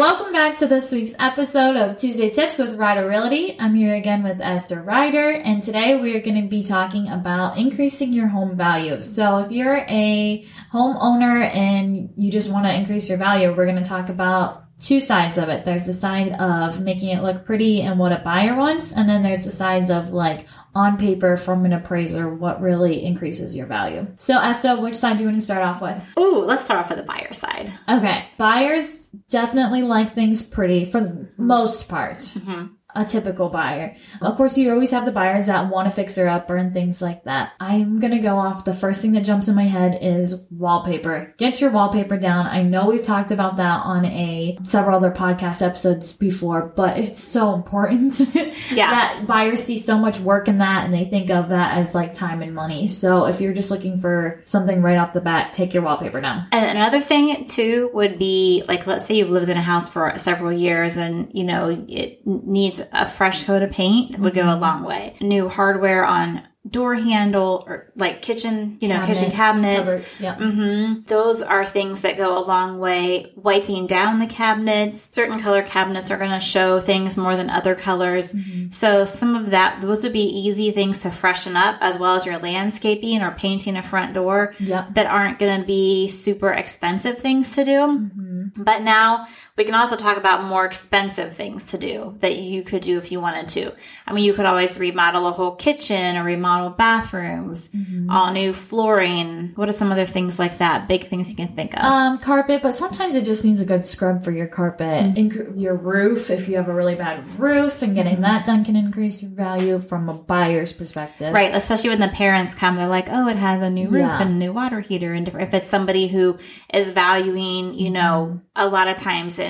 welcome back to this week's episode of Tuesday Tips with Ryder Realty. I'm here again with Esta Ryder, and today we are going to be talking about increasing your home value. So, if you're a homeowner and you just want to increase your value, we're going to talk about two sides of it. There's the side of making it look pretty and what a buyer wants, and then there's the sides of like on paper from an appraiser what really increases your value. So, Esta, which side do you want to start off with? Ooh, let's start off with the buyer side. Okay, buyers definitely like things pretty for the most part. Mm-hmm a typical buyer. Of course, you always have the buyers that want to fix her up or and things like that. I'm going to go off. The first thing that jumps in my head is wallpaper. Get your wallpaper down. I know we've talked about that on a several other podcast episodes before, but it's so important. Yeah. that buyers see so much work in that and they think of that as like time and money. So if you're just looking for something right off the bat, take your wallpaper down. And another thing too would be like, let's say you've lived in a house for several years and you know it needs a fresh coat of paint would go a mm-hmm. long way. New hardware on door handle or like kitchen, you know, kitchen cabinets. cupboards, yeah. hmm Those are things that go a long way. Wiping down the cabinets. Certain color cabinets are going to show things more than other colors. Mm-hmm. So some of that, those would be easy things to freshen up as well as your landscaping or painting a front door Yep. that aren't going to be super expensive things to do. Mm-hmm. But now we can also talk about more expensive things to do that you could do if you wanted to. I mean, you could always remodel a whole kitchen or remodel bathrooms, mm-hmm. all new flooring. What are some other things like that? Big things you can think of. Um, carpet, but sometimes it just needs a good scrub for your carpet. Mm-hmm. Inc- your roof, if you have a really bad roof, and getting mm-hmm. that done can increase your value from a buyer's perspective. Right, especially when the parents come, they're like, "Oh, it has a new roof Yeah. and a new water heater." And if it's somebody who is valuing, you know, a lot of times in,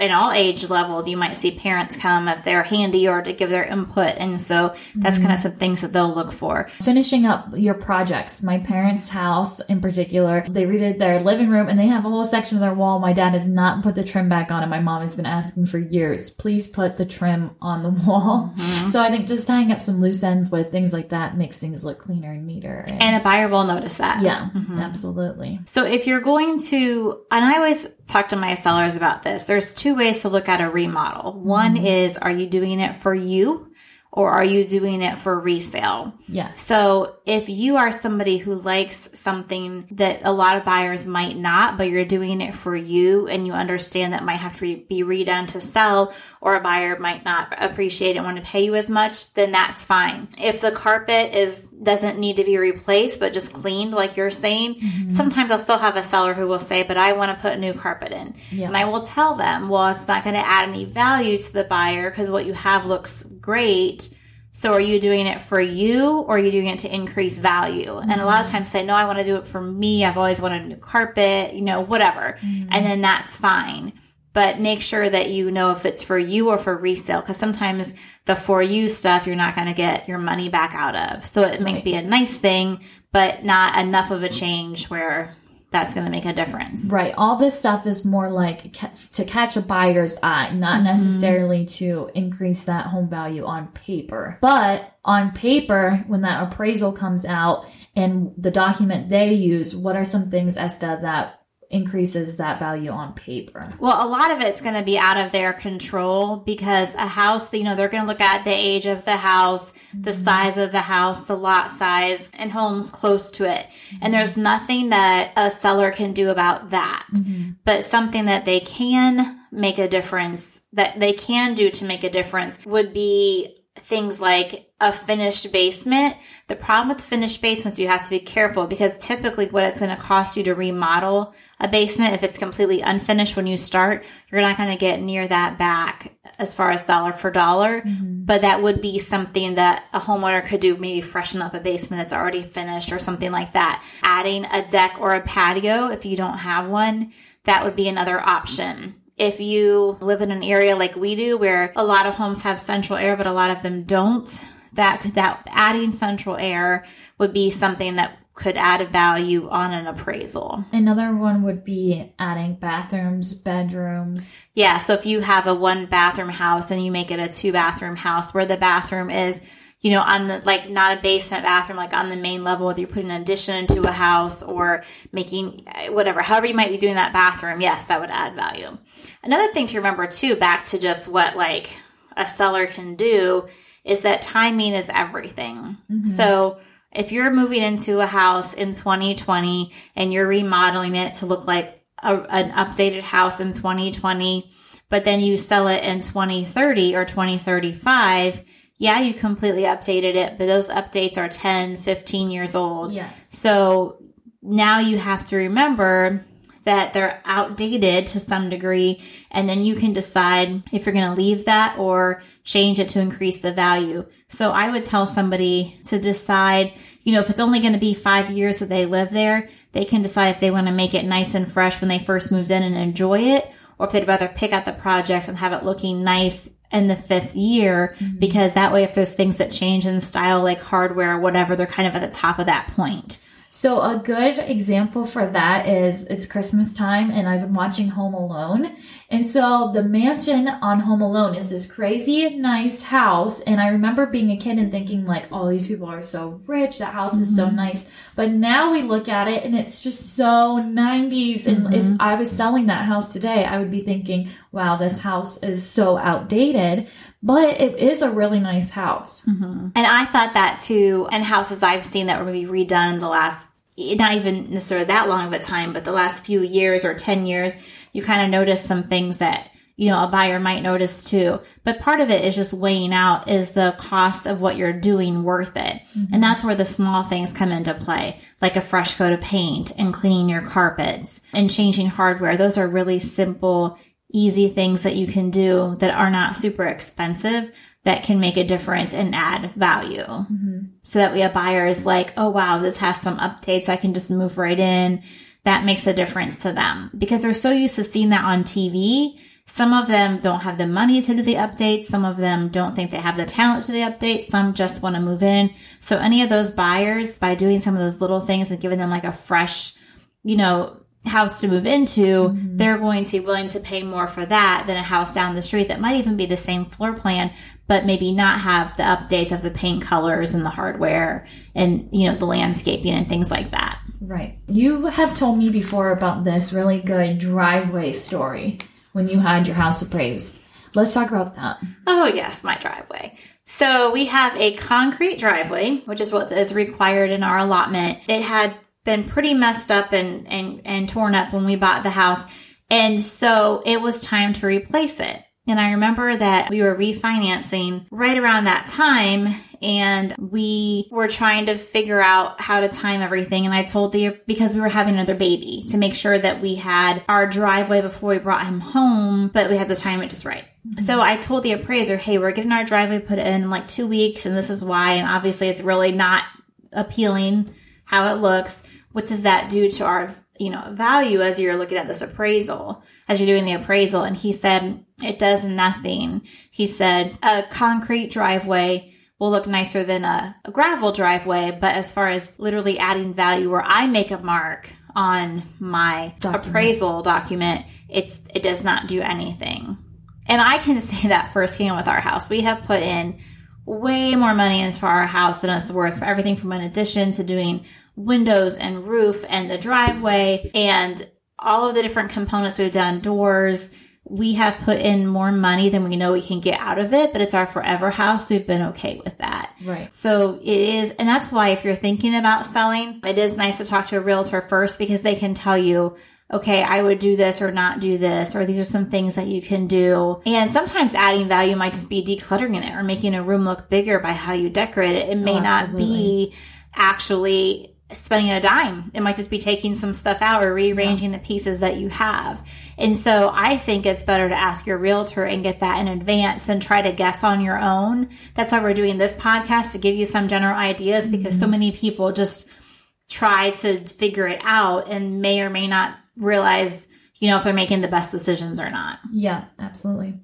in all age levels, you might see parents come if they're handy or to give their input, and so that's kind of mm-hmm. some things that they'll look for. Finishing up your projects. My parents' house, in particular, they redid their living room and they have a whole section of their wall. My dad has not put the trim back on, and my mom has been asking for years, please put the trim on the wall. Mm-hmm. So I think just tying up some loose ends with things like that makes things look cleaner and neater. And, And a buyer will notice that. yeah, mm-hmm. absolutely. So if you're going to, and I always talk to my sellers about this, there's two ways to look at a remodel. One mm-hmm. is, are you doing it for you or are you doing it for resale? Yes. So if you are somebody who likes something that a lot of buyers might not, but you're doing it for you and you understand that might have to be redone to sell or a buyer might not appreciate it and want to pay you as much, then that's fine. If the carpet is doesn't need to be replaced but just cleaned like you're saying, mm-hmm. sometimes I'll still have a seller who will say, "But I want to put new carpet in." Yeah. And I will tell them, "Well, it's not going to add any value to the buyer because what you have looks great." So are you doing it for you or are you doing it to increase value? And a lot of mm-hmm. times say, no, I want to do it for me. I've always wanted a new carpet, you know, whatever. Mm-hmm. And then that's fine. But make sure that you know if it's for you or for resale. Cause sometimes the for you stuff, you're not going to get your money back out of. So it may be a nice thing, but not enough of a change where that's going to make a difference. Right. All this stuff is more like ca- to catch a buyer's eye, not mm-hmm. necessarily to increase that home value on paper. But on paper, when that appraisal comes out and the document they use, what are some things, Esta, that increases that value on paper? Well, a lot of it's going to be out of their control because a house, you know, they're going to look at the age of the house, the mm-hmm. size of the house, the lot size, and homes close to it. And there's mm-hmm. nothing that a seller can do about that. Mm-hmm. But something that they can make a difference, that they can do to make a difference would be things like a finished basement. The problem with finished basements, you have to be careful because typically what it's going to cost you to remodel a basement, if it's completely unfinished when you start, you're not going to get near that back as far as dollar for dollar. Mm-hmm. But that would be something that a homeowner could do, maybe freshen up a basement that's already finished or something like that. Adding a deck or a patio if you don't have one, that would be another option. If you live in an area like we do where a lot of homes have central air, but a lot of them don't, that that adding central air would be something that could add a value on an appraisal. Another one would be adding bathrooms, bedrooms. Yeah, so if you have a one bathroom house and you make it a two bathroom house where the bathroom is you know, on the, like, not a basement bathroom, like on the main level, whether you're putting an addition into a house or making whatever, however you might be doing that bathroom, yes, that would add value. Another thing to remember too, back to just what like a seller can do is that timing is everything. Mm-hmm. So if you're moving into a house in 2020 and you're remodeling it to look like a, an updated house in 2020, but then you sell it in 2030 or 2035, yeah, you completely updated it, but those updates are 10, 15 years old. Yes. So now you have to remember that they're outdated to some degree, and then you can decide if you're going to leave that or change it to increase the value. So I would tell somebody to decide, you know, if it's only going to be five years that they live there, they can decide if they want to make it nice and fresh when they first moved in and enjoy it, or if they'd rather pick out the projects and have it looking nice in the fifth year mm-hmm. because that way if there's things that change in style like hardware or whatever they're kind of at the top of that point so a good example for that is it's Christmas time and I've been watching Home Alone. And so the mansion on Home Alone is this crazy nice house. And I remember being a kid and thinking like, oh, these people are so rich. That house mm-hmm. is so mm-hmm. nice. But now we look at it and it's just so 90s. And mm-hmm. if I was selling that house today, I would be thinking, wow, this house is so outdated but it is a really nice house. Mm-hmm. And I thought that too. And houses I've seen that were maybe redone in the last, not even necessarily that long of a time, but the last few years or 10 years, you kind of notice some things that, you know, a buyer might notice too. But part of it is just weighing out is the cost of what you're doing worth it? Mm-hmm. And that's where the small things come into play, like a fresh coat of paint and cleaning your carpets and changing hardware. Those are really simple easy things that you can do that are not super expensive that can make a difference and add value. Mm-hmm. So that we have buyers like, oh wow, this has some updates. I can just move right in. That makes a difference to them because they're so used to seeing that on TV. Some of them don't have the money to do the updates. Some of them don't think they have the talent to do the updates. Some just want to move in. So any of those buyers, by doing some of those little things and giving them like a fresh, you know, house to move into, mm-hmm. they're going to be willing to pay more for that than a house down the street that might even be the same floor plan, but maybe not have the updates of the paint colors and the hardware and, you know, the landscaping and things like that. Right. You have told me before about this really good driveway story when you had your house appraised. Let's talk about that. Oh, yes, my driveway. So we have a concrete driveway, which is what is required in our allotment. It had been pretty messed up and, and, and torn up when we bought the house. And so it was time to replace it. And I remember that we were refinancing right around that time and we were trying to figure out how to time everything. And I told the, because we were having another baby to make sure that we had our driveway before we brought him home, but we had to time it just right. Mm-hmm. So I told the appraiser, hey, we're getting our driveway put in like two weeks and this is why. And obviously it's really not appealing how it looks what does that do to our you know value as you're looking at this appraisal as you're doing the appraisal and he said it does nothing he said a concrete driveway will look nicer than a, a gravel driveway but as far as literally adding value where i make a mark on my document. appraisal document it's it does not do anything and i can say that firsthand with our house we have put in way more money into our house than it's worth for everything from an addition to doing windows and roof and the driveway and all of the different components we've done, doors. We have put in more money than we know we can get out of it, but it's our forever house. We've been okay with that. Right. So it is, and that's why if you're thinking about selling, it is nice to talk to a realtor first because they can tell you, okay, I would do this or not do this, or these are some things that you can do. And sometimes adding value might just be decluttering it or making a room look bigger by how you decorate it. It may oh, not be oh, actually spending a dime. It might just be taking some stuff out or rearranging yeah. the pieces that you have. And so I think it's better to ask your realtor and get that in advance than try to guess on your own. That's why we're doing this podcast to give you some general ideas because mm-hmm. so many people just try to figure it out and may or may not realize, you know, if they're making the best decisions or not. Yeah, absolutely.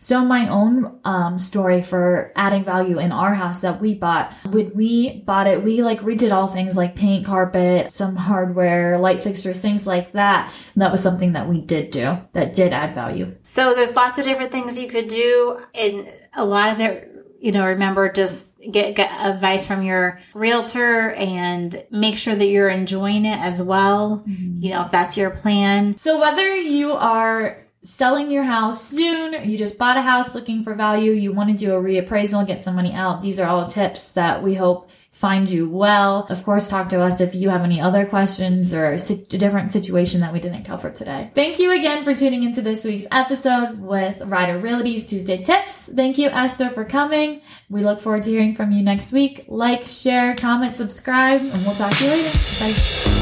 So my own um, story for adding value in our house that we bought, when we bought it, we like redid all things like paint, carpet, some hardware, light fixtures, things like that. And that was something that we did do that did add value. So there's lots of different things you could do, and a lot of it, you know, remember just get, get advice from your realtor and make sure that you're enjoying it as well. Mm-hmm. You know, if that's your plan. So whether you are selling your house soon, or you just bought a house looking for value, you want to do a reappraisal, get some money out, these are all tips that we hope find you well. Of course, talk to us if you have any other questions or a different situation that we didn't cover today. Thank you again for tuning into this week's episode with Ryder Realty's Tuesday Tips. Thank you, Esta, for coming. We look forward to hearing from you next week. Like, share, comment, subscribe, and we'll talk to you later. Bye.